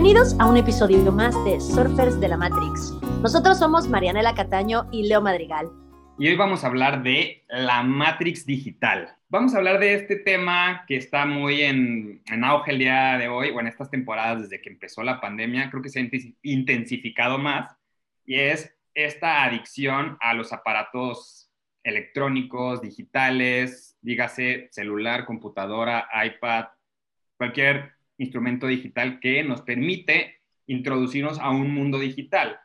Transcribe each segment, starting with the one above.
Bienvenidos a un episodio más de Surfers de la Matrix. Nosotros somos Marianela Cataño y Leo Madrigal. Y hoy vamos a hablar de la Matrix digital. Vamos a hablar de este tema que está muy en, en auge el día de hoy, o en estas temporadas desde que empezó la pandemia, creo que se ha intensificado más, y es esta adicción a los aparatos electrónicos, digitales, dígase celular, computadora, iPad, cualquier instrumento digital que nos permite introducirnos a un mundo digital,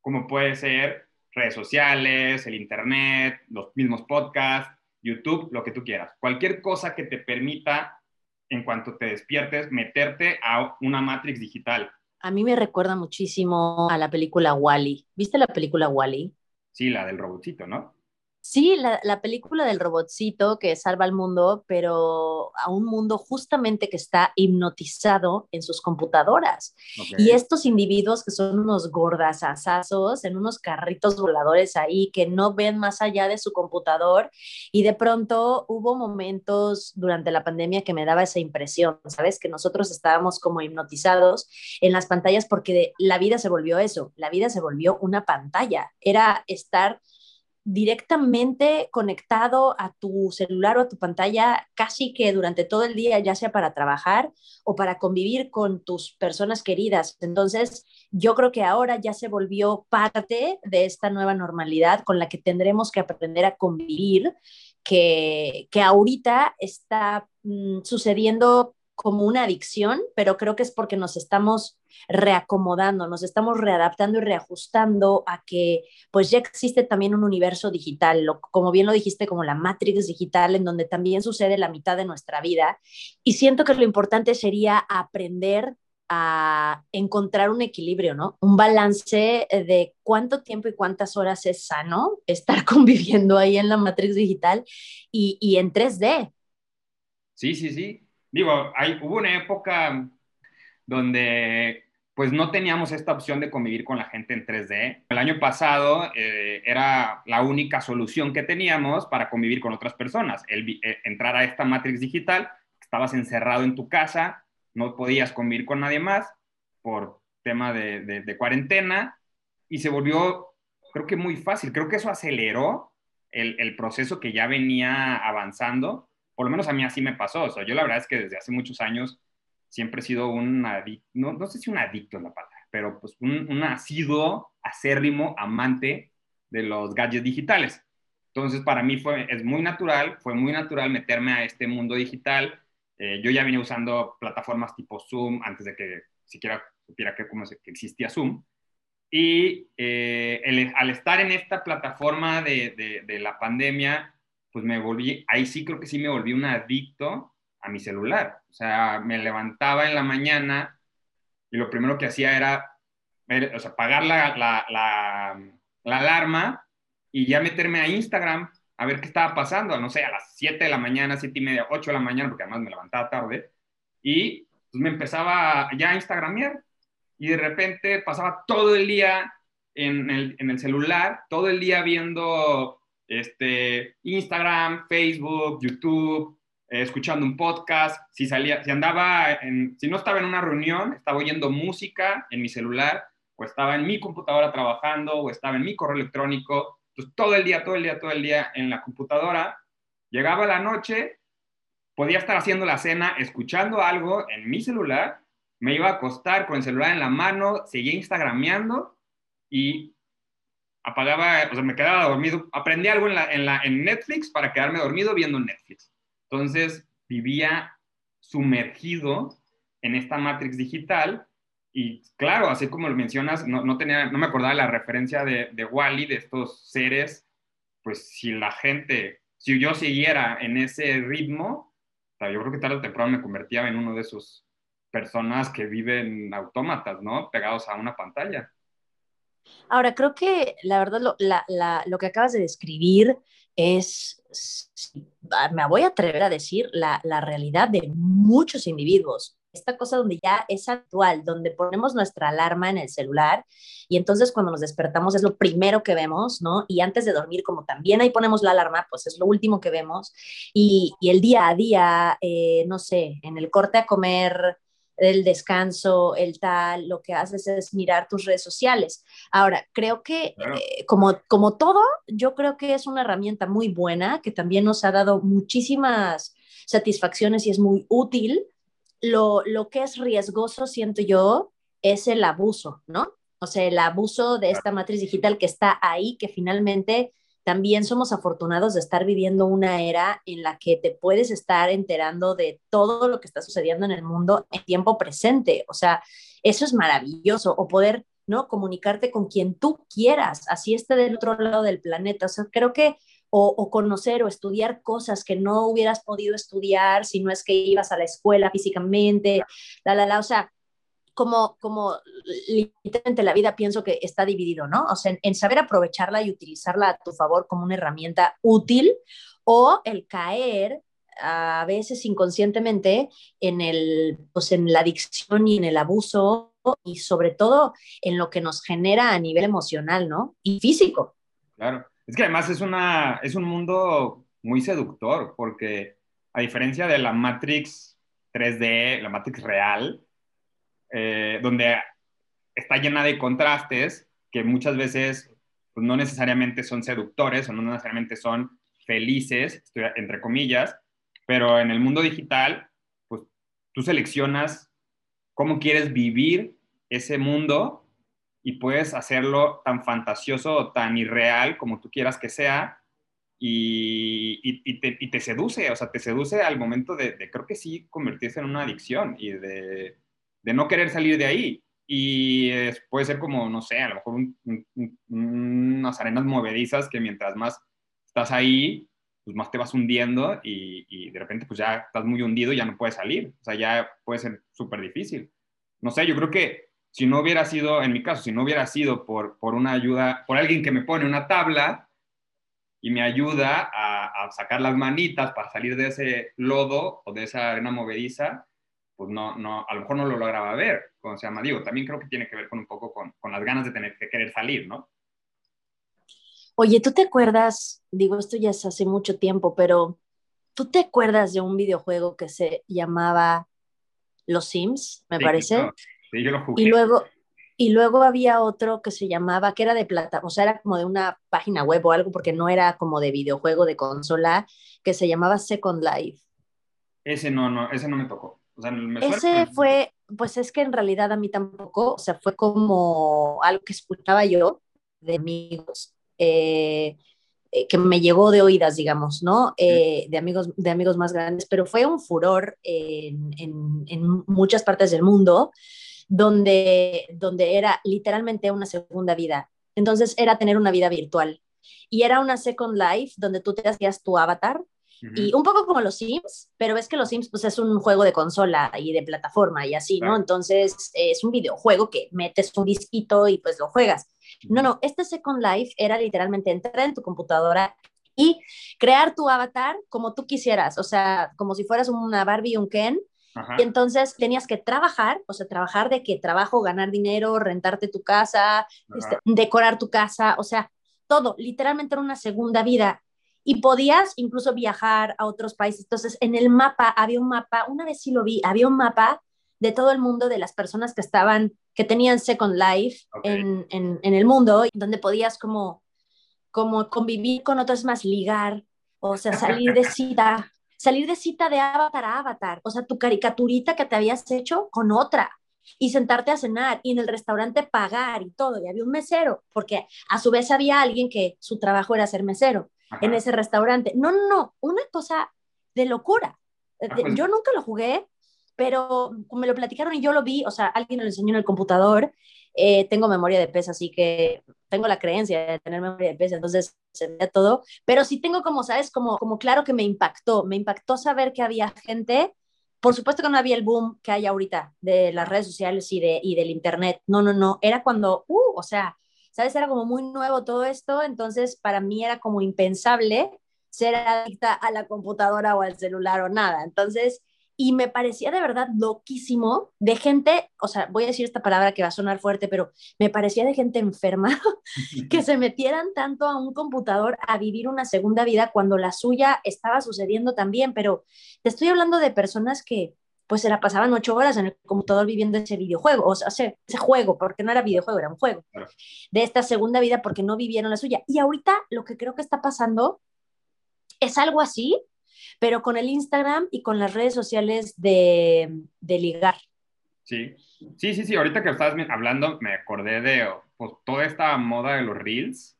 como puede ser redes sociales, el Internet, los mismos podcasts, YouTube, lo que tú quieras. Cualquier cosa que te permita, en cuanto te despiertes, meterte a una Matrix digital. A mí me recuerda muchísimo a la película Wally. ¿Viste la película Wally? Sí, la del robotcito, ¿no? Sí, la, película del robotcito que salva al mundo, pero a un mundo justamente que está hipnotizado en sus computadoras. Y estos individuos que son unos gordasazazos en unos carritos voladores ahí que no ven más allá de su computador. Y de pronto hubo momentos durante la pandemia que me daba esa impresión, ¿sabes? Que nosotros estábamos como hipnotizados en las pantallas porque la vida se volvió eso, la vida se volvió una pantalla. Era estar directamente conectado a tu celular o a tu pantalla casi que durante todo el día, ya sea para trabajar o para convivir con tus personas queridas. Entonces, yo creo que ahora ya se volvió parte de esta nueva normalidad con la que tendremos que aprender a convivir, que, que ahorita está mm, sucediendo como una adicción, pero creo que es porque nos estamos reacomodando, nos estamos readaptando y reajustando a que pues ya existe también un universo digital, como bien lo dijiste, como la Matrix digital, en donde también sucede la mitad de nuestra vida. Y siento que lo importante sería aprender a encontrar un equilibrio, ¿no? Un balance de cuánto tiempo y cuántas horas es sano estar conviviendo ahí en la Matrix digital y, y en 3D. Sí, sí, sí digo, hay, hubo una época donde pues no teníamos esta opción de convivir con la gente en 3D. El año pasado eh, era la única solución que teníamos para convivir con otras personas, el, eh, entrar a esta Matrix digital, estabas encerrado en tu casa, no podías convivir con nadie más por tema de, de cuarentena y se volvió, creo que muy fácil, creo que eso aceleró el, el proceso que ya venía avanzando por lo menos a mí así me pasó. O sea, yo la verdad es que desde hace muchos años siempre he sido un adicto, no, no sé si un adicto es la palabra, pero pues un, un asiduo, acérrimo, amante de los gadgets digitales. Entonces, para mí fue, es muy natural, fue muy natural meterme a este mundo digital. Eh, yo ya venía usando plataformas tipo Zoom antes de que siquiera supiera que, cómo que existía Zoom. Y eh, al estar en esta plataforma de, de, de la pandemia, pues me volví, ahí sí creo que sí me volví un adicto a mi celular. O sea, me levantaba en la mañana y lo primero que hacía era, o sea, apagar la, la, la, alarma y ya meterme a Instagram a ver qué estaba pasando, no sé, a las 7 de la mañana, 7 y media, 8 de la mañana, porque además me levantaba tarde, y pues me empezaba ya a Instagramear y de repente pasaba todo el día en el, en el celular, todo el día viendo este, Instagram, Facebook, YouTube, eh, escuchando un podcast, si salía, si andaba, en, si no estaba en una reunión, estaba oyendo música en mi celular, o estaba en mi computadora trabajando, o estaba en mi correo electrónico, pues todo el día, todo el día, todo el día en la computadora, llegaba la noche, podía estar haciendo la cena, escuchando algo en mi celular, me iba a acostar con el celular en la mano, seguía instagrameando y apagaba, o sea, me quedaba dormido, aprendí algo en, la, en, la, en Netflix para quedarme dormido viendo Netflix. Entonces vivía sumergido en esta Matrix digital y claro, así como lo mencionas, no, no tenía, no me acordaba la referencia de, de Wally, de estos seres, pues si la gente, si yo siguiera en ese ritmo, yo creo que tarde o temprano me convertía en uno de esos personas que viven autómatas, ¿no? Pegados a una pantalla. Ahora, creo que la verdad lo, la, lo que acabas de describir es, me voy a atrever a decir, la, la realidad de muchos individuos esta cosa donde ya es actual, donde ponemos nuestra alarma en el celular y entonces cuando nos despertamos es lo primero que vemos, ¿no? Y antes de dormir, como también ahí ponemos la alarma, pues es lo último que vemos. Y, y el día a día, eh, no sé, en el corte a comer el descanso, el tal, lo que haces es mirar tus redes sociales. Ahora, creo que eh, como, como todo, yo creo que es una herramienta muy buena que también nos ha dado muchísimas satisfacciones y es muy útil. Lo, lo que es riesgoso, siento yo, es el abuso, ¿no? O sea, el abuso de esta matriz digital que está ahí, que finalmente también somos afortunados de estar viviendo una era en la que te puedes estar enterando de todo lo que está sucediendo en el mundo en tiempo presente. O sea, eso es maravilloso. O poder, ¿no? Comunicarte con quien tú quieras, así esté del otro lado del planeta. O sea, creo que o, conocer o estudiar cosas que no hubieras podido estudiar si no es que ibas a la escuela físicamente, la, la, la, o sea, como, como literalmente la vida pienso que está dividido, ¿no? O sea, en, saber aprovecharla y utilizarla a tu favor como una herramienta útil o el caer a veces inconscientemente en, el, pues en la adicción y en el abuso y sobre todo en lo que nos genera a nivel emocional, ¿no? Y físico. Claro, es que además es, una, es un mundo muy seductor porque a diferencia de la Matrix 3D, la Matrix real, eh, donde está llena de contrastes que muchas veces pues, no necesariamente son seductores o no necesariamente son felices, entre comillas, pero en el mundo digital, pues tú seleccionas cómo quieres vivir ese mundo y puedes hacerlo tan fantasioso o tan irreal como tú quieras que sea y, y, te, y te, seduce, o sea, te seduce al momento de, de, creo que sí, convertirse en una adicción y de, de no querer salir de ahí. Y puede ser como, no sé, a lo mejor unas arenas movedizas que mientras más estás ahí, pues más te vas hundiendo y, de repente pues ya estás muy hundido y ya no puedes salir. O sea, ya puede ser súper difícil. No sé, yo creo que si no hubiera sido, en mi caso, si no hubiera sido por, por una ayuda, por alguien que me pone una tabla y me ayuda a sacar las manitas para salir de ese lodo o de esa arena movediza, pues no, no, a lo mejor no lo lograba ver, como se llama, digo, también creo que tiene que ver con un poco con, con las ganas de tener que querer salir, ¿no? Oye, ¿tú te acuerdas, digo, esto ya es hace mucho tiempo, pero ¿tú te acuerdas de un videojuego que se llamaba Los Sims, me parece? Sí, yo lo jugué. Y luego, y luego había otro que se llamaba, que era de plata, o sea, era como de una página web o algo, porque no era como de videojuego de consola, que se llamaba Second Life. Ese no, no, ese no me tocó. Ese fue, pues es que en realidad a mí tampoco, o sea, fue como algo que escuchaba yo de amigos, eh, eh, que me llegó de oídas, digamos, ¿no? Eh, de, amigos, de amigos más grandes, pero fue un furor en, en, en, muchas partes del mundo, donde, donde era literalmente una segunda vida. Entonces era tener una vida virtual. Y era una Second Life donde tú te hacías tu avatar y un poco como los Sims, pero es que los Sims pues es un juego de consola y de plataforma y así, ¿no? Entonces es un videojuego que metes un disquito y pues lo juegas. No, no, este Second Life era literalmente entrar en tu computadora y crear tu avatar como tú quisieras, o sea, como si fueras una Barbie y un Ken. Y entonces tenías que trabajar, o sea, trabajar de qué trabajo, ganar dinero, rentarte tu casa, este, decorar tu casa, o sea, todo, literalmente era una segunda vida y podías incluso viajar a otros países. Entonces, en el mapa había un mapa, una vez sí lo vi, había un mapa de todo el mundo, de las personas que estaban, que tenían Second Life en, en, en, el mundo, donde podías como, como convivir con otros más, ligar, o sea, salir de cita, salir de cita de avatar a avatar, o sea, tu caricaturita que te habías hecho con otra y sentarte a cenar y en el restaurante pagar y todo, y había un mesero, porque a su vez había alguien que su trabajo era ser mesero en ese restaurante. No, no, no, una cosa de locura. Ah, pues. Yo nunca lo jugué, pero me lo platicaron y yo lo vi, o sea, alguien me lo enseñó en el computador. Eh, tengo memoria de pez, así que tengo la creencia de tener memoria de pez, entonces se ve todo. Pero sí tengo como, ¿sabes? Como, como claro que me impactó. Me impactó saber que había gente. Por supuesto que no había el boom que hay ahorita de las redes sociales y, de, y del internet. No, no, no. Era cuando, uh, o sea, ¿sabes? Era como muy nuevo todo esto, entonces para mí era como impensable ser adicta a la computadora o al celular o nada. Entonces, y me parecía de verdad loquísimo de gente, o sea, voy a decir esta palabra que va a sonar fuerte, pero me parecía de gente enferma que se metieran tanto a un computador a vivir una segunda vida cuando la suya estaba sucediendo también, pero te estoy hablando de personas que pues se la pasaban ocho horas en el computador viviendo ese videojuego, o sea, ese juego, porque no era videojuego, era un juego, de esta segunda vida porque no vivieron la suya. Y ahorita lo que creo que está pasando es algo así, pero con el Instagram y con las redes sociales de, de ligar. Sí, sí, sí, sí, ahorita que estabas hablando me acordé de pues, toda esta moda de los reels,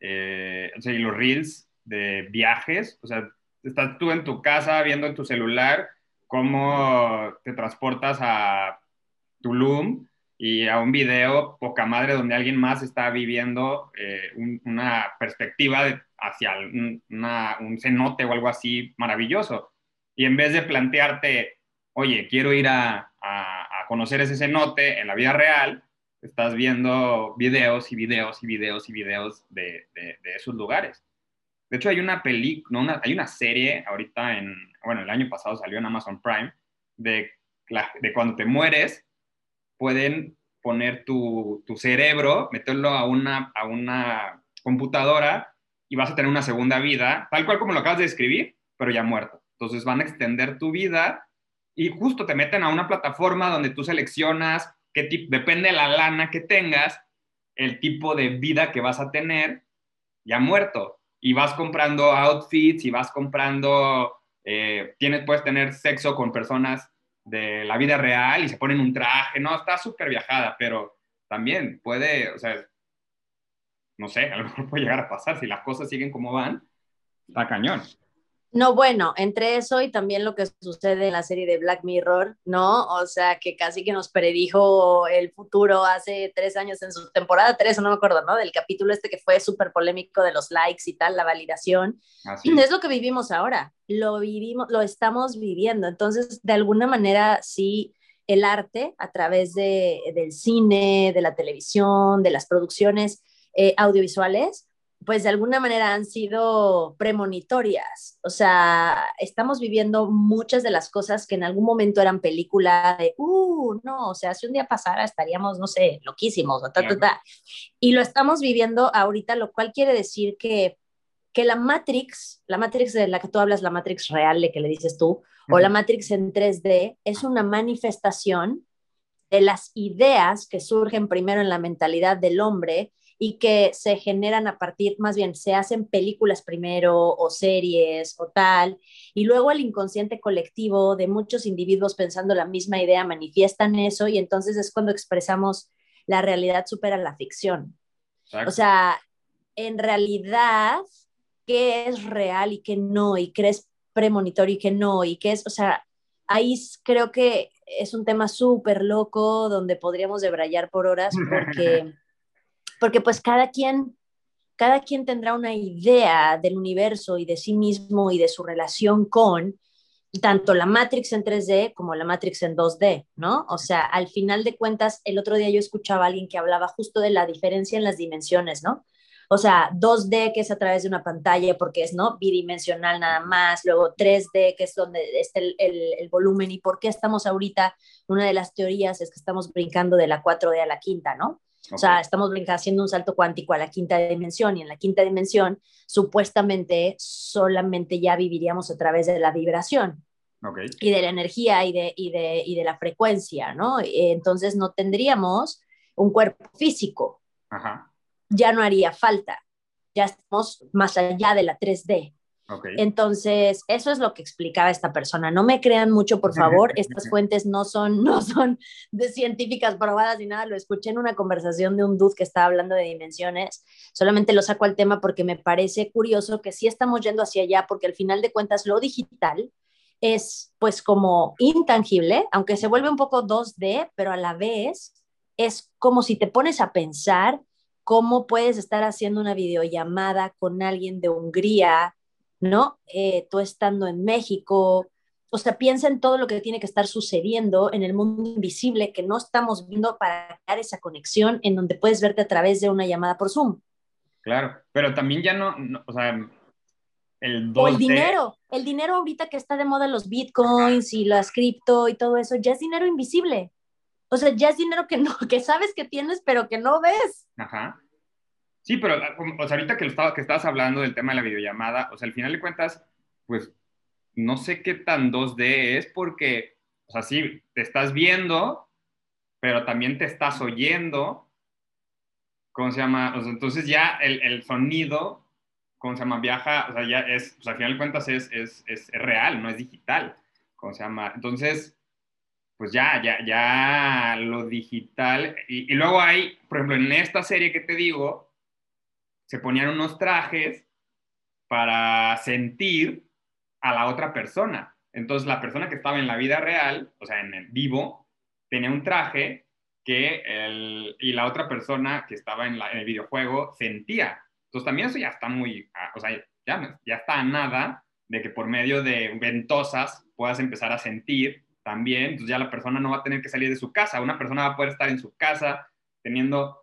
eh, o sea, y los reels de viajes, o sea, estás tú en tu casa viendo en tu celular cómo te transportas a Tulum y a un video poca madre donde alguien más está viviendo eh, una perspectiva hacia un cenote o algo así maravilloso. Y en vez de plantearte, oye, quiero ir a, a, conocer ese cenote en la vida real, estás viendo videos y videos y videos y videos de, de, de esos lugares. De hecho, hay una película, no, hay una serie ahorita en, bueno, el año pasado salió en Amazon Prime, de, cuando te mueres, pueden poner tu, tu, cerebro, meterlo a una, a una computadora y vas a tener una segunda vida, tal cual como lo acabas de describir, pero ya muerto. Entonces van a extender tu vida y justo te meten a una plataforma donde tú seleccionas qué tipo, depende de la lana que tengas, el tipo de vida que vas a tener ya muerto y vas comprando outfits y vas comprando, eh, tienes, puedes tener sexo con personas de la vida real y se ponen un traje, no, está súper viajada, pero también puede, o sea, no sé, a lo mejor puede llegar a pasar si las cosas siguen como van, está cañón. No, bueno, entre eso y también lo que sucede en la serie de Black Mirror, ¿no? O sea, que casi que nos predijo el futuro hace tres años en su temporada tres, o no me acuerdo, ¿no? Del capítulo este que fue súper polémico de los likes y tal, la validación. Así. Es lo que vivimos ahora, lo vivimos, lo estamos viviendo. Entonces, de alguna manera, sí, el arte a través de, del cine, de la televisión, de las producciones eh, audiovisuales, pues de alguna manera han sido premonitorias. O sea, estamos viviendo muchas de las cosas que en algún momento eran película de, uh, no, o sea, si un día pasara estaríamos, no sé, loquísimos, ta, ta, ta. y lo estamos viviendo ahorita, lo cual quiere decir que, que la Matrix, la Matrix de la que tú hablas, la Matrix real, de que le dices tú, o la Matrix en 3D, es una manifestación de las ideas que surgen primero en la mentalidad del hombre y que se generan a partir, más bien, se hacen películas primero o series o tal, y luego el inconsciente colectivo de muchos individuos pensando la misma idea manifiestan eso y entonces es cuando expresamos la realidad supera la ficción. O sea, en realidad, ¿qué es real y qué no? ¿Y qué es premonitorio y qué no? ¿Y qué es, o sea, ahí creo que es un tema súper loco donde podríamos debrayar por horas porque porque pues cada quien, cada quien tendrá una idea del universo y de sí mismo y de su relación con tanto la Matrix en 3D como la Matrix en 2D, ¿no? O sea, al final de cuentas, el otro día yo escuchaba a alguien que hablaba justo de la diferencia en las dimensiones, ¿no? O sea, 2D que es a través de una pantalla porque es, ¿no? Bidimensional nada más, luego 3D que es donde está el, el, volumen y por qué estamos ahorita, una de las teorías es que estamos brincando de la 4D a la quinta, ¿no? O sea, estamos haciendo un salto cuántico a la quinta dimensión y en la quinta dimensión supuestamente solamente ya viviríamos a través de la vibración. Y de la energía y de, y, de, y de la frecuencia, ¿no? Entonces no tendríamos un cuerpo físico. Ajá. Ya no haría falta. Ya estamos más allá de la 3D. Entonces, eso es lo que explicaba esta persona. No me crean mucho, por favor. Estas fuentes no son, no son de científicas probadas ni nada. Lo escuché en una conversación de un dude que estaba hablando de dimensiones. Solamente lo saco al tema porque me parece curioso que sí estamos yendo hacia allá, porque al final de cuentas lo digital es pues como intangible, aunque se vuelve un poco 2D, pero a la vez es como si te pones a pensar cómo puedes estar haciendo una videollamada con alguien de Hungría, ¿no? Eh, tú estando en México, o sea, piensa en todo lo que tiene que estar sucediendo en el mundo invisible que no estamos viendo para crear esa conexión en donde puedes verte a través de una llamada por Zoom. Claro, pero también ya no, o sea, el O el dinero, el dinero ahorita que está de moda los bitcoins y las cripto y todo eso, ya es dinero invisible. O sea, ya es dinero que no, que sabes que tienes, pero que no ves. Ajá. Sí, pero o sea, ahorita que, lo estaba, que estabas hablando del tema de la videollamada, o sea, al final de cuentas, pues no sé qué tan 2D es porque o sea, sí, te estás viendo, pero también te estás oyendo. ¿Cómo se llama? entonces ya el, el, sonido, ¿cómo se llama? Viaja, o sea, ya es, pues al final de cuentas es, es, es, real, no es digital. ¿Cómo se llama? Entonces, pues ya, ya, ya lo digital. Y, y luego hay, por ejemplo, en esta serie que te digo, se ponían unos trajes para sentir a la otra persona. Entonces, la persona que estaba en la vida real, o sea, en el vivo, tenía un traje que el, y la otra persona que estaba en, el videojuego sentía. Entonces, también eso ya está muy, ah, o sea, ya, ya está a nada de que por medio de ventosas puedas empezar a sentir también. Entonces, ya la persona no va a tener que salir de su casa. Una persona va a poder estar en su casa teniendo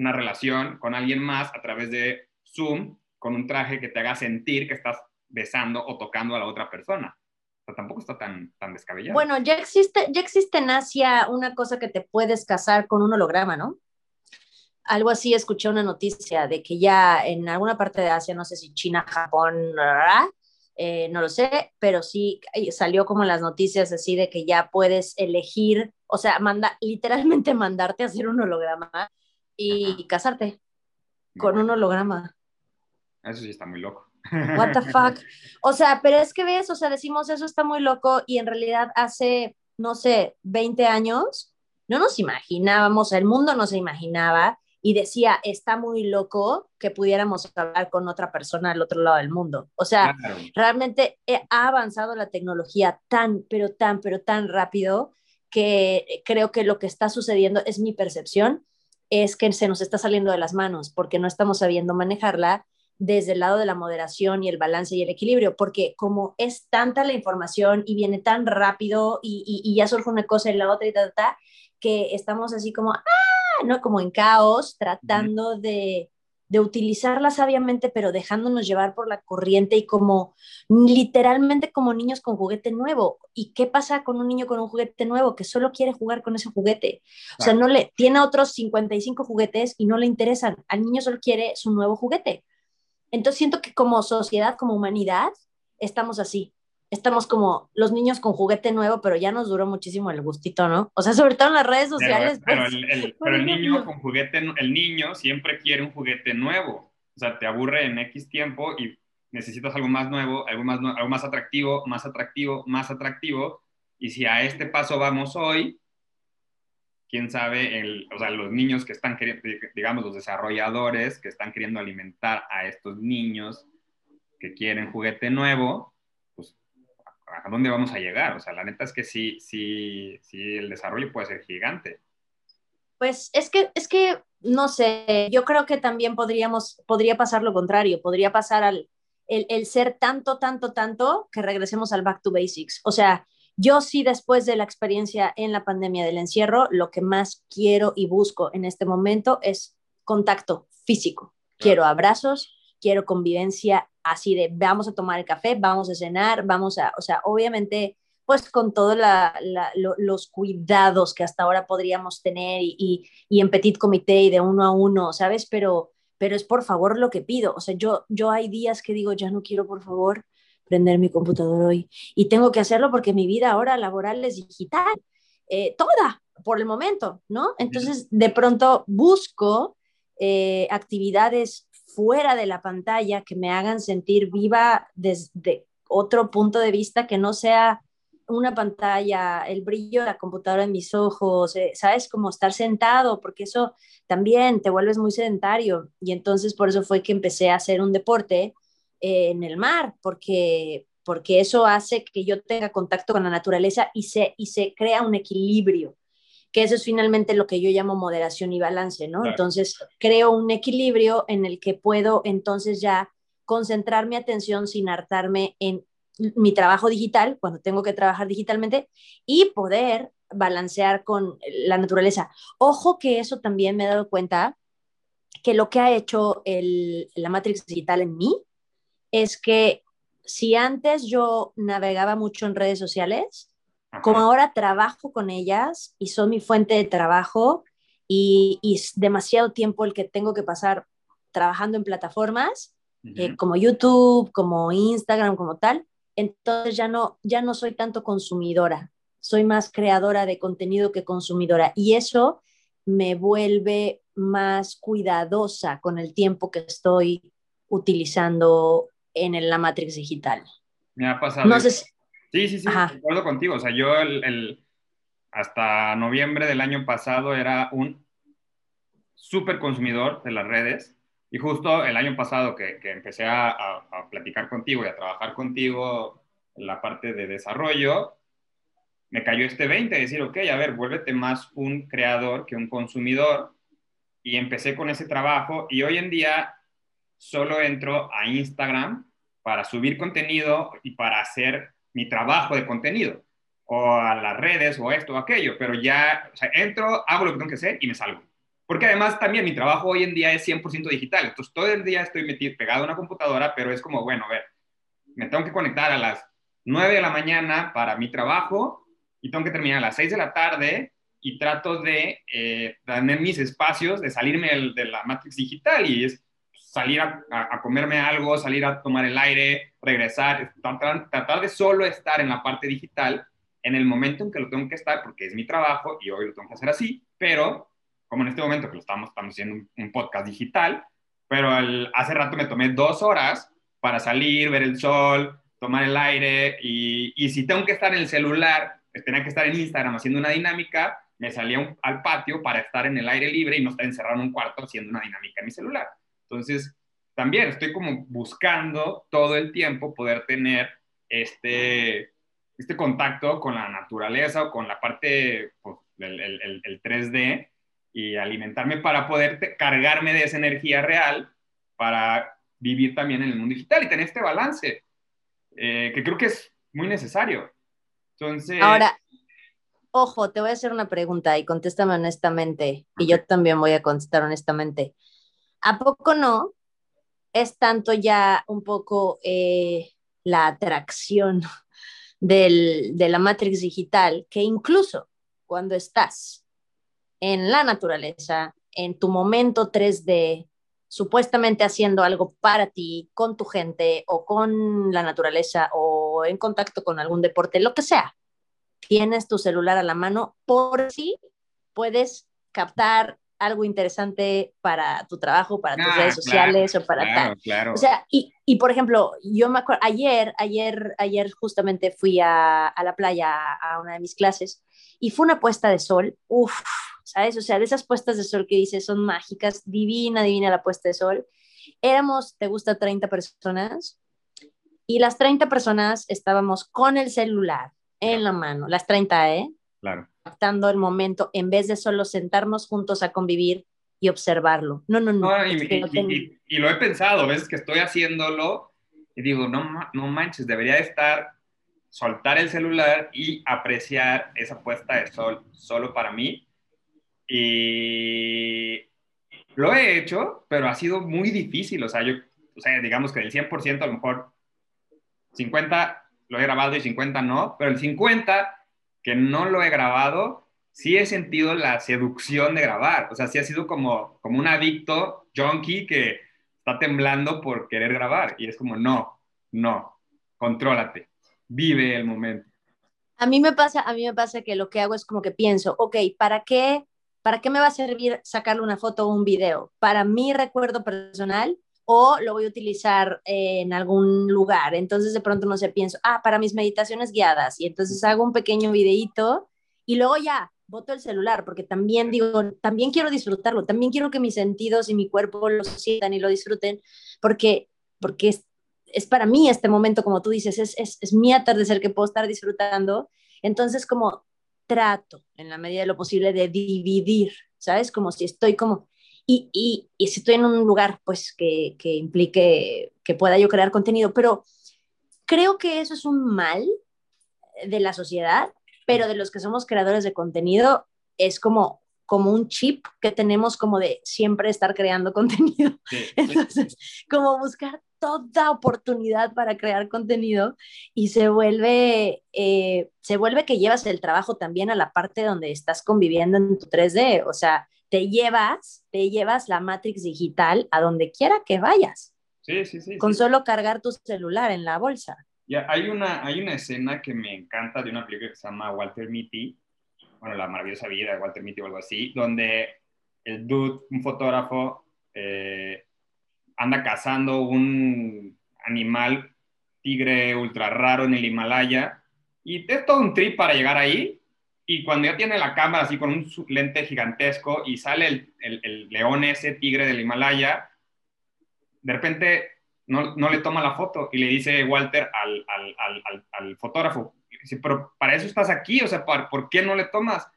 una relación con alguien más a través de Zoom, con un traje que te haga sentir que estás besando o tocando a la otra persona tampoco está tan, tan descabellado. Bueno, ya existe, ya existe en Asia una cosa que te puedes casar con un holograma, ¿no? Algo así, escuché una noticia de que ya en alguna parte de Asia, no sé si China, Japón, eh, no lo sé, pero sí salió como las noticias así de que ya puedes elegir, o sea, manda, literalmente mandarte a hacer un holograma y casarte con un holograma. Eso sí está muy loco. What the fuck. O sea, pero es que ves, o sea, decimos eso está muy loco y en realidad hace, no sé, 20 años no nos imaginábamos, el mundo no se imaginaba y decía, está muy loco que pudiéramos hablar con otra persona al otro lado del mundo. O sea, realmente ha avanzado la tecnología tan, pero tan, pero tan rápido que creo que lo que está sucediendo es mi percepción, es que se nos está saliendo de las manos porque no estamos sabiendo manejarla desde el lado de la moderación y el balance y el equilibrio, porque como es tanta la información y viene tan rápido y, ya surge una cosa y la otra y tal, que estamos así como, ¡ah! ¿no? Como en caos, tratando de, de utilizarla sabiamente, pero dejándonos llevar por la corriente y como literalmente como niños con juguete nuevo. ¿Y qué pasa con un niño con un juguete nuevo que solo quiere jugar con ese juguete? O sea, no le tiene otros 55 juguetes y no le interesan. Al niño solo quiere su nuevo juguete. Entonces siento que como sociedad, como humanidad, estamos así. Estamos como los niños con juguete nuevo, pero ya nos duró muchísimo el gustito, ¿no? O sea, sobre todo en las redes sociales. Pero, pues, el, niño con juguete, el niño siempre quiere un juguete nuevo. O sea, te aburre en X tiempo y necesitas algo más nuevo, algo más, algo más atractivo, más atractivo, más atractivo. Y si a este paso vamos hoy, quién sabe, el, o sea, los niños que están queriendo, digamos, los desarrolladores que están queriendo alimentar a estos niños que quieren juguete nuevo, ¿a dónde vamos a llegar? O sea, la neta es que sí, sí, sí, el desarrollo puede ser gigante. Pues es que, es que, no sé, yo creo que también podríamos, podría pasar lo contrario, podría pasar al, el, el ser tanto, tanto, tanto que regresemos al back to basics. O sea, yo sí, después de la experiencia en la pandemia del encierro, lo que más quiero y busco en este momento es contacto físico. Quiero abrazos, quiero convivencia así de vamos a tomar el café, vamos a cenar, vamos a, o sea, obviamente, pues con todos los cuidados que hasta ahora podríamos tener y, y, en petit comité y de uno a uno, ¿sabes? Pero, pero es por favor lo que pido. O sea, yo, yo hay días que digo, ya no quiero, por favor, prender mi computador hoy. Y tengo que hacerlo porque mi vida ahora laboral es digital, eh, toda, por el momento, ¿no? Entonces, de pronto busco eh, actividades fuera de la pantalla que me hagan sentir viva desde otro punto de vista que no sea una pantalla, el brillo de la computadora en mis ojos, eh, ¿sabes? Como estar sentado, porque eso también te vuelves muy sedentario. Y entonces por eso fue que empecé a hacer un deporte en el mar, porque, porque eso hace que yo tenga contacto con la naturaleza y se, y se crea un equilibrio, que eso es finalmente lo que yo llamo moderación y balance, ¿no? Entonces, creo un equilibrio en el que puedo entonces ya concentrar mi atención sin hartarme en mi trabajo digital, cuando tengo que trabajar digitalmente, y poder balancear con la naturaleza. Ojo que eso también me he dado cuenta que lo que ha hecho el, la Matrix digital en mí es que si antes yo navegaba mucho en redes sociales, como ahora trabajo con ellas y son mi fuente de trabajo y, es demasiado tiempo el que tengo que pasar trabajando en plataformas eh, como YouTube, como Instagram, como tal, entonces ya no, ya no soy tanto consumidora soy más creadora de contenido que consumidora y eso me vuelve más cuidadosa con el tiempo que estoy utilizando en la Matrix digital. Me ha pasado. Sí, sí, sí, acuerdo contigo. O sea, yo el, hasta noviembre del año pasado era un súper consumidor de las redes y justo el año pasado que, que empecé a, a, platicar contigo y a trabajar contigo en la parte de desarrollo, me cayó este 20 de decir, ok, a ver, vuélvete más un creador que un consumidor. Y empecé con ese trabajo y hoy en día solo entro a Instagram para subir contenido y para hacer mi trabajo de contenido, o a las redes, o esto o aquello, pero ya, entro, hago lo que tengo que hacer y me salgo. Porque además también mi trabajo hoy en día es 100% digital, entonces todo el día estoy metido, pegado a una computadora, pero es como, bueno, a ver, me tengo que conectar a las 9 de la mañana para mi trabajo y tengo que terminar a las 6 de la tarde y trato de eh, tener mis espacios, de salirme de la Matrix digital y es salir a, comerme algo, salir a tomar el aire, regresar, tratar, de solo estar en la parte digital en el momento en que lo tengo que estar, porque es mi trabajo y hoy lo tengo que hacer así, pero como en este momento que lo estamos, estamos haciendo un, podcast digital, pero hace rato me tomé dos horas para salir, ver el sol, tomar el aire y, si tengo que estar en el celular, tenía que estar en Instagram haciendo una dinámica, me salía al patio para estar en el aire libre y no estar encerrado en un cuarto haciendo una dinámica en mi celular. Entonces, también estoy como buscando todo el tiempo poder tener este, este contacto con la naturaleza o con la parte pues, del el, 3D y alimentarme para poder cargarme de esa energía real para vivir también en el mundo digital y tener este balance, eh, que creo que es muy necesario. Entonces... Ahora, ojo, te voy a hacer una pregunta y contéstame honestamente, y yo también voy a contestar honestamente. ¿A poco no? Es tanto ya un poco eh, la atracción de la Matrix digital que incluso cuando estás en la naturaleza, en tu momento 3D, supuestamente haciendo algo para ti, con tu gente o con la naturaleza o en contacto con algún deporte, lo que sea, tienes tu celular a la mano por si puedes captar algo interesante para tu trabajo, para tus ah, redes sociales o para tal. Claro. O sea, y, y, por ejemplo, yo me acuerdo, ayer, ayer, ayer justamente fui a, a, la playa a una de mis clases y fue una puesta de sol, uff, ¿sabes? O sea, de esas puestas de sol que dices son mágicas, divina, divina la puesta de sol. Éramos, ¿te gusta 30 personas? Y las 30 personas estábamos con el celular en la mano, las 30, ¿eh? Claro captando el momento en vez de solo sentarnos juntos a convivir y observarlo. No, no, no. y, lo he pensado, ves que estoy haciéndolo y digo, no, no manches, debería estar, soltar el celular y apreciar esa puesta de sol solo para mí. Y lo he hecho, pero ha sido muy difícil. O sea, yo, o sea, digamos que del 100% a lo mejor 50 lo he grabado y 50 no, pero el 50 que no lo he grabado, sí he sentido la seducción de grabar. O sea, sí ha sido como, como un adicto junkie que está temblando por querer grabar. Y es como, no, no, contrólate, vive el momento. A mí me pasa, a mí me pasa que lo que hago es como que pienso, ok, ¿para qué, para qué me va a servir sacarle una foto o un video? ¿Para mi recuerdo personal o lo voy a utilizar en algún lugar. Entonces de pronto no sé, pienso, ah, para mis meditaciones guiadas y entonces hago un pequeño videíto y luego ya boto el celular porque también digo, también quiero disfrutarlo, también quiero que mis sentidos y mi cuerpo lo sientan y lo disfruten porque, porque es, es para mí este momento, como tú dices, es, es, es mi atardecer que puedo estar disfrutando. Entonces como trato en la medida de lo posible de dividir, ¿sabes? Como si estoy como y, y, si estoy en un lugar pues que, que implique que pueda yo crear contenido, pero creo que eso es un mal de la sociedad, pero de los que somos creadores de contenido es como como un chip que tenemos como de siempre estar creando contenido. Entonces, como buscar toda oportunidad para crear contenido y se vuelve, eh, se vuelve que llevas el trabajo también a la parte donde estás conviviendo en tu 3D. O sea, te llevas, te llevas la Matrix digital a donde quiera que vayas. Sí, sí, sí. Con solo cargar tu celular en la bolsa. hay, una, hay una escena que me encanta de una película que se llama Walter Mitty, bueno, La maravillosa vida de Walter Mitty o algo así, donde el dude, un fotógrafo, eh, anda cazando un animal tigre ultra raro en el Himalaya y es todo un trip para llegar ahí y cuando ya tiene la cámara así con un lente gigantesco y sale el, el, león ese tigre del Himalaya, de repente no, no, le toma la foto y le dice Walter al, al, al, al fotógrafo, dice, pero para eso estás aquí, o sea, ¿por qué no le tomas?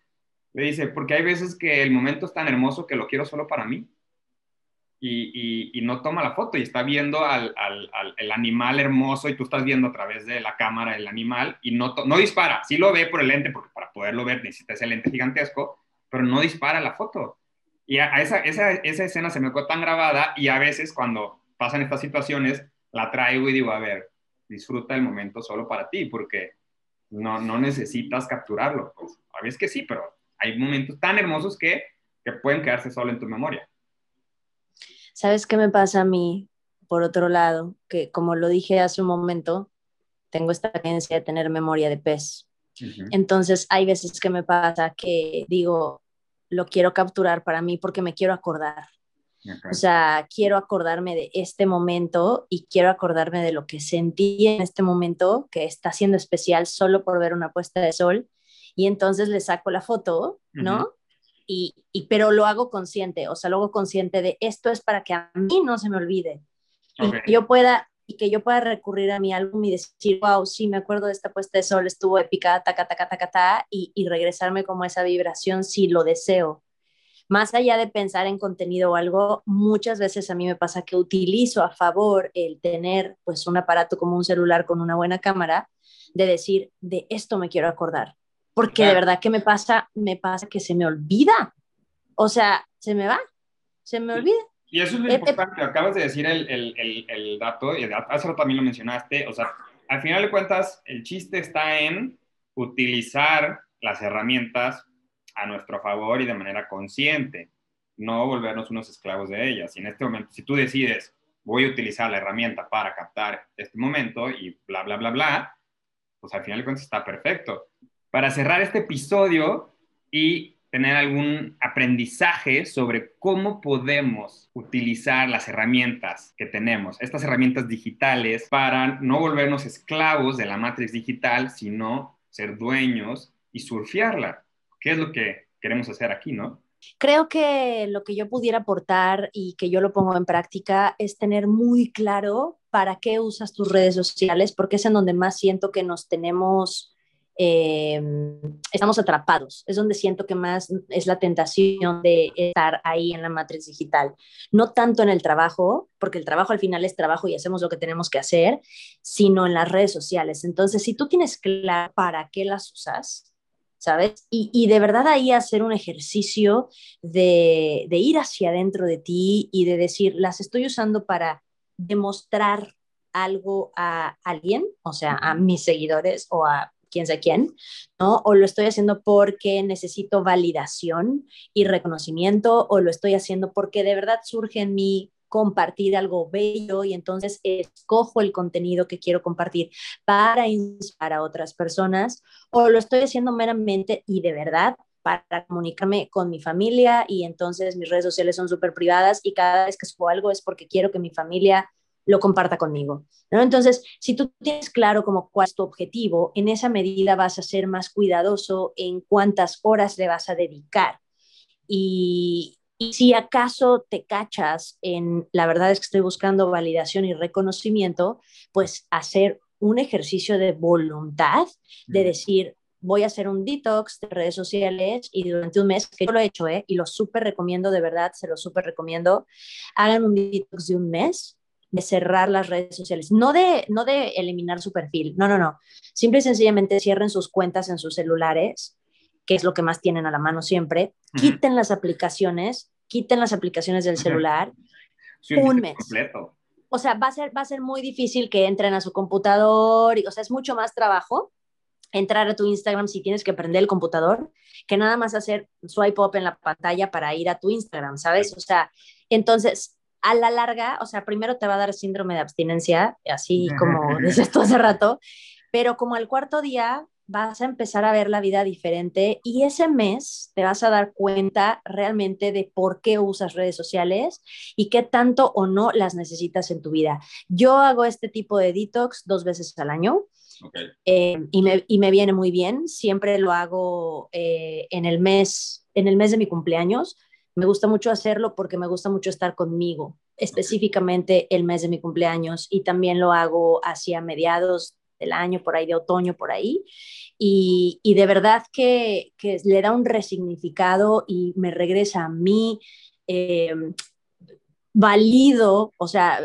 Le dice, porque hay veces que el momento es tan hermoso que lo quiero solo para mí. Y, y, no toma la foto y está viendo al, al, el animal hermoso y tú estás viendo a través de la cámara el animal y no, no dispara. Sí lo ve por el lente, porque para poderlo ver necesita ese lente gigantesco, pero no dispara la foto. Y a, esa, esa, esa, escena se me quedó tan grabada y a veces cuando pasan estas situaciones la traigo y digo, a ver, disfruta el momento solo para ti, porque no, no necesitas capturarlo. Pues, a veces que sí, pero hay momentos tan hermosos que, que pueden quedarse solo en tu memoria. ¿Sabes qué me pasa a mí, por otro lado? Que como lo dije hace un momento, tengo esta tendencia de tener memoria de pez. Entonces, hay veces que me pasa que digo, lo quiero capturar para mí porque me quiero acordar. O sea, quiero acordarme de este momento y quiero acordarme de lo que sentí en este momento que está siendo especial solo por ver una puesta de sol y entonces le saco la foto, ¿no? Y, y, pero lo hago consciente, o sea, lo hago consciente de esto es para que a mí no se me olvide. Y que yo pueda y que yo pueda recurrir a mi álbum y decir, wow, sí, me acuerdo de esta puesta de sol, estuvo épica, taca, taca, taca, taca, y, y regresarme como esa vibración si lo deseo. Más allá de pensar en contenido o algo, muchas veces a mí me pasa que utilizo a favor el tener pues un aparato como un celular con una buena cámara, de decir, de esto me quiero acordar porque de verdad que me pasa, me pasa que se me olvida. O sea, se me va, se me olvida. Y eso es lo importante, acabas de decir el, el, el, dato, y hace rato también lo mencionaste, o sea, al final de cuentas, el chiste está en utilizar las herramientas a nuestro favor y de manera consciente, no volvernos unos esclavos de ellas. Y en este momento, si tú decides, voy a utilizar la herramienta para captar este momento y bla, bla, bla, bla, pues al final de cuentas está perfecto para cerrar este episodio y tener algún aprendizaje sobre cómo podemos utilizar las herramientas que tenemos, estas herramientas digitales, para no volvernos esclavos de la matriz digital, sino ser dueños y surfearla. ¿Qué es lo que queremos hacer aquí, no? Creo que lo que yo pudiera aportar y que yo lo pongo en práctica es tener muy claro para qué usas tus redes sociales, porque es en donde más siento que nos tenemos eh, estamos atrapados. Es donde siento que más es la tentación de estar ahí en la matriz digital. No tanto en el trabajo, porque el trabajo al final es trabajo y hacemos lo que tenemos que hacer, sino en las redes sociales. Entonces, si tú tienes claro para qué las usas, ¿sabes? Y, y de verdad ahí hacer un ejercicio de, de ir hacia adentro de ti y de decir, las estoy usando para demostrar algo a alguien, o sea, a mis seguidores o a quién sé quién, ¿no? O lo estoy haciendo porque necesito validación y reconocimiento, o lo estoy haciendo porque de verdad surge en mí compartir algo bello y entonces escojo el contenido que quiero compartir para inspirar a otras personas, o lo estoy haciendo meramente y de verdad para comunicarme con mi familia y entonces mis redes sociales son súper privadas y cada vez que subo algo es porque quiero que mi familia lo comparta conmigo. ¿no? Entonces, si tú tienes claro como cuál es tu objetivo, en esa medida vas a ser más cuidadoso en cuántas horas le vas a dedicar. Y, y si acaso te cachas en, la verdad es que estoy buscando validación y reconocimiento, pues hacer un ejercicio de voluntad, de decir, voy a hacer un detox de redes sociales y durante un mes, que yo lo he hecho, ¿eh? y lo súper recomiendo, de verdad, se lo súper recomiendo, hagan un detox de un mes de cerrar las redes sociales, no de, no de eliminar su perfil, no, no, no. Simple y sencillamente cierren sus cuentas en sus celulares, que es lo que más tienen a la mano siempre, quiten las aplicaciones, quiten las aplicaciones del celular, un mes. O sea, va a, ser, va a ser muy difícil que entren a su computador, y, o sea, es mucho más trabajo entrar a tu Instagram si tienes que prender el computador, que nada más hacer swipe up en la pantalla para ir a tu Instagram, ¿sabes? O sea, entonces a la larga, o sea, primero te va a dar síndrome de abstinencia, así como dices tú hace rato, pero como al cuarto día vas a empezar a ver la vida diferente y ese mes te vas a dar cuenta realmente de por qué usas redes sociales y qué tanto o no las necesitas en tu vida. Yo hago este tipo de detox dos veces al año. Eh, y, me, y, me, viene muy bien. Siempre lo hago eh, en, el mes, en el mes de mi cumpleaños. Me gusta mucho hacerlo porque me gusta mucho estar conmigo, específicamente el mes de mi cumpleaños. Y también lo hago hacia mediados del año, por ahí de otoño, por ahí. Y, y de verdad que, que, le da un resignificado y me regresa a mí. Eh, valido, o sea,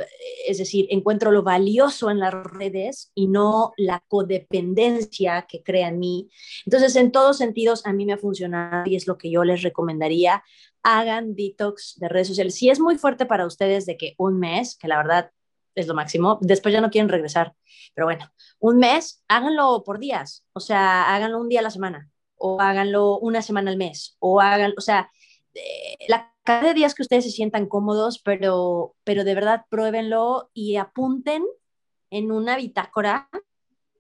es decir, encuentro lo valioso en las redes y no la codependencia que crea en mí. Entonces, en todos sentidos, a mí me ha funcionado y es lo que yo les recomendaría. Hagan detox de redes sociales. Si es muy fuerte para ustedes de que un mes, que la verdad es lo máximo. Después ya no quieren regresar. Pero bueno, un mes, háganlo por días. O sea, háganlo un día a la semana. O háganlo una semana al mes. O hagan, o sea, eh, la cada días que ustedes se sientan cómodos, pero, pero de verdad pruébenlo y apunten en una bitácora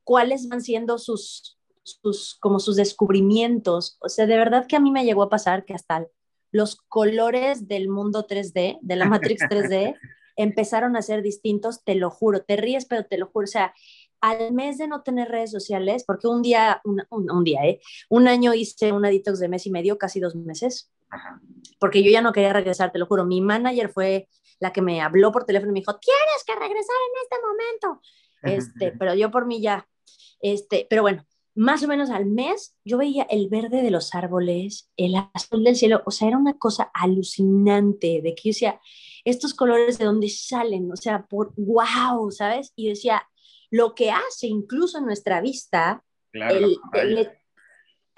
cuáles van siendo sus, sus, como sus descubrimientos. O sea, de verdad que a mí me llegó a pasar que hasta los colores del mundo 3D, de la Matrix 3D, empezaron a ser distintos, te lo juro, te ríes, pero te lo juro, o sea, al mes de no tener redes sociales, porque un día, un, día, ¿eh? Un año hice un detox de mes y medio, casi dos meses, porque yo ya no quería regresar, te lo juro. Mi manager fue la que me habló por teléfono y me dijo, tienes que regresar en este momento. Este, pero yo por mí ya, este, pero bueno, más o menos al mes yo veía el verde de los árboles, el azul del cielo, o sea, era una cosa alucinante de que yo decía, estos colores de dónde salen, o sea, por wow, ¿sabes? Y decía, lo que hace incluso en nuestra vista,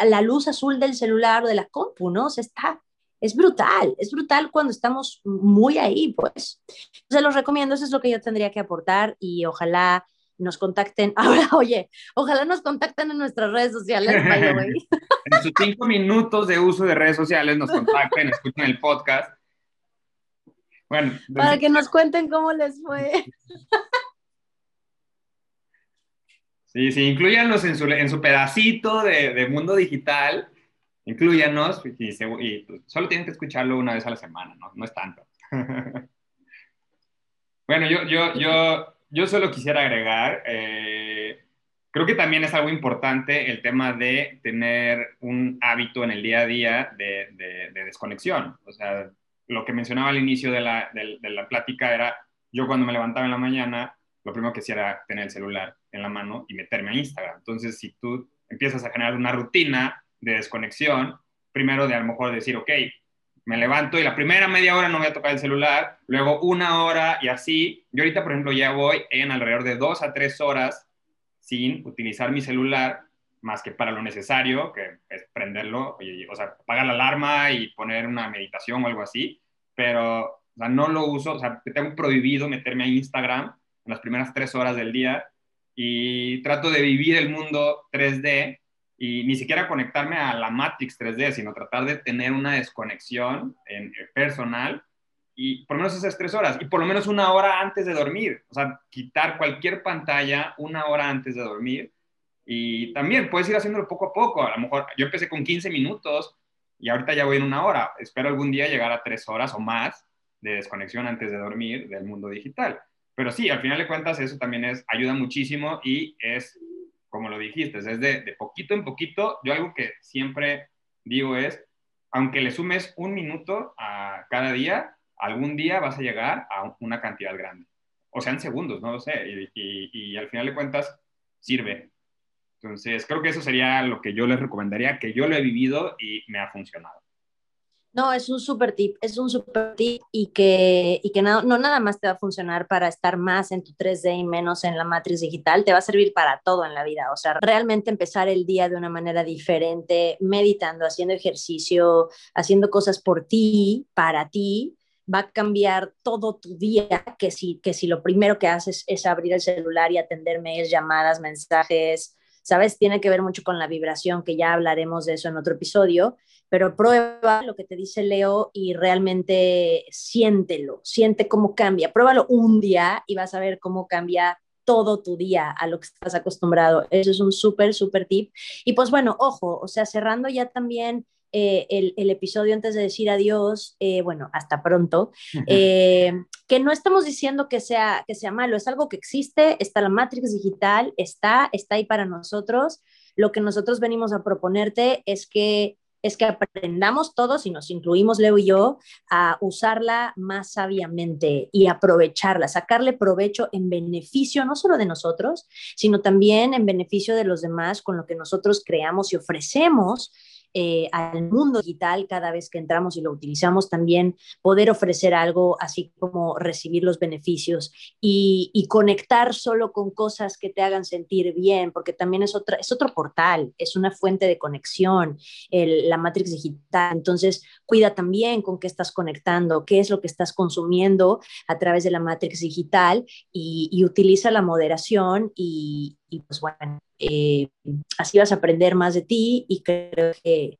la luz azul del celular o de la compu, ¿no? O sea, está, es brutal, es brutal cuando estamos muy ahí, pues. Se los recomiendo, eso es lo que yo tendría que aportar y ojalá nos contacten. Ahora, oye, ojalá nos contacten en nuestras redes sociales. En sus cinco minutos de uso de redes sociales nos contacten, escuchen el podcast bueno. Para que nos cuenten cómo les fue. Sí, sí, incluyanlos en su, en su pedacito de, mundo digital, incluyanos y, pues, solo tienen que escucharlo una vez a la semana, no, no es tanto. bueno, yo, yo, yo, yo solo quisiera agregar, eh, creo que también es algo importante el tema de tener un hábito en el día a día de, de desconexión. O sea, lo que mencionaba al inicio de la, de, la, plática era, yo cuando me levantaba en la mañana, lo primero que hacía era tener el celular en la mano y meterme a Instagram. Entonces, si tú empiezas a generar una rutina de desconexión, primero de a lo mejor decir, ok, me levanto y la primera media hora no voy a tocar el celular, luego una hora y así. Yo ahorita, por ejemplo, ya voy en alrededor de dos a tres horas sin utilizar mi celular más que para lo necesario, que es prenderlo, o sea, apagar la alarma y poner una meditación o algo así, pero o sea, no lo uso, o sea, tengo prohibido meterme a Instagram en las primeras tres horas del día y trato de vivir el mundo 3D y ni siquiera conectarme a la Matrix 3D, sino tratar de tener una desconexión en, eh, personal y por lo menos esas tres horas y por lo menos una hora antes de dormir, o sea, quitar cualquier pantalla una hora antes de dormir y también puedes ir haciéndolo poco a poco. A lo mejor yo empecé con 15 minutos y ahorita ya voy en una hora. Espero algún día llegar a tres horas o más de desconexión antes de dormir del mundo digital. Pero sí, al final de cuentas eso también es, ayuda muchísimo y es, como lo dijiste, es de, de poquito en poquito. Yo algo que siempre digo es, aunque le sumes un minuto a cada día, algún día vas a llegar a una cantidad grande. O sean segundos, no lo sé. Y, y, y al final de cuentas sirve. Entonces, creo que eso sería lo que yo les recomendaría, que yo lo he vivido y me ha funcionado. No, es un super tip, es un super tip y que, y que no, nada más te va a funcionar para estar más en tu 3D y menos en la matriz digital, te va a servir para todo en la vida. O sea, realmente empezar el día de una manera diferente, meditando, haciendo ejercicio, haciendo cosas por ti, para ti, va a cambiar todo tu día, que si, que si lo primero que haces es abrir el celular y atender mails, llamadas, mensajes, ¿sabes? Tiene que ver mucho con la vibración, que ya hablaremos de eso en otro episodio, pero prueba lo que te dice Leo y realmente siéntelo, siente cómo cambia. Pruébalo un día y vas a ver cómo cambia todo tu día a lo que estás acostumbrado. Eso es un súper, súper tip. Y pues bueno, ojo, o sea, cerrando ya también eh, el, episodio antes de decir adiós, eh, bueno, hasta pronto, eh, que no estamos diciendo que sea, que sea malo, es algo que existe, está la Matrix digital, está, está ahí para nosotros. Lo que nosotros venimos a proponerte es que es que aprendamos todos, y nos incluimos Leo y yo, a usarla más sabiamente y aprovecharla, sacarle provecho en beneficio no solo de nosotros, sino también en beneficio de los demás con lo que nosotros creamos y ofrecemos eh, al mundo digital cada vez que entramos y lo utilizamos, también poder ofrecer algo, así como recibir los beneficios y, conectar solo con cosas que te hagan sentir bien, porque también es, otra, es otro portal, es una fuente de conexión, la Matrix digital. Entonces, cuida también con qué estás conectando, qué es lo que estás consumiendo a través de la Matrix digital y, utiliza la moderación y, y pues bueno, eh, así vas a aprender más de ti y creo que,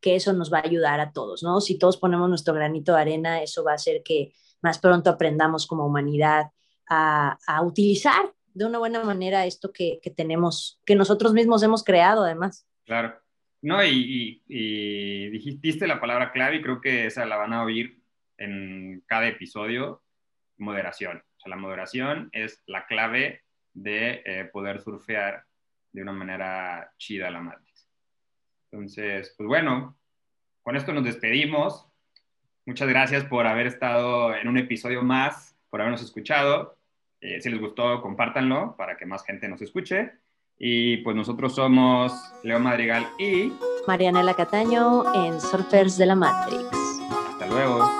que, eso nos va a ayudar a todos, ¿no? Si todos ponemos nuestro granito de arena, eso va a hacer que más pronto aprendamos como humanidad a, a utilizar de una buena manera esto que, que, tenemos, que nosotros mismos hemos creado además. Claro. No, y, y, dijiste la palabra clave y creo que esa la van a oír en cada episodio, moderación. O sea, la moderación es la clave de eh, poder surfear de una manera chida la Matrix. Entonces, pues bueno, con esto nos despedimos. Muchas gracias por haber estado en un episodio más, por habernos escuchado. Eh, si les gustó, compártanlo para que más gente nos escuche. Y pues nosotros somos Leo Madrigal y Marianela Cataño en Surfers de la Matrix. Hasta luego.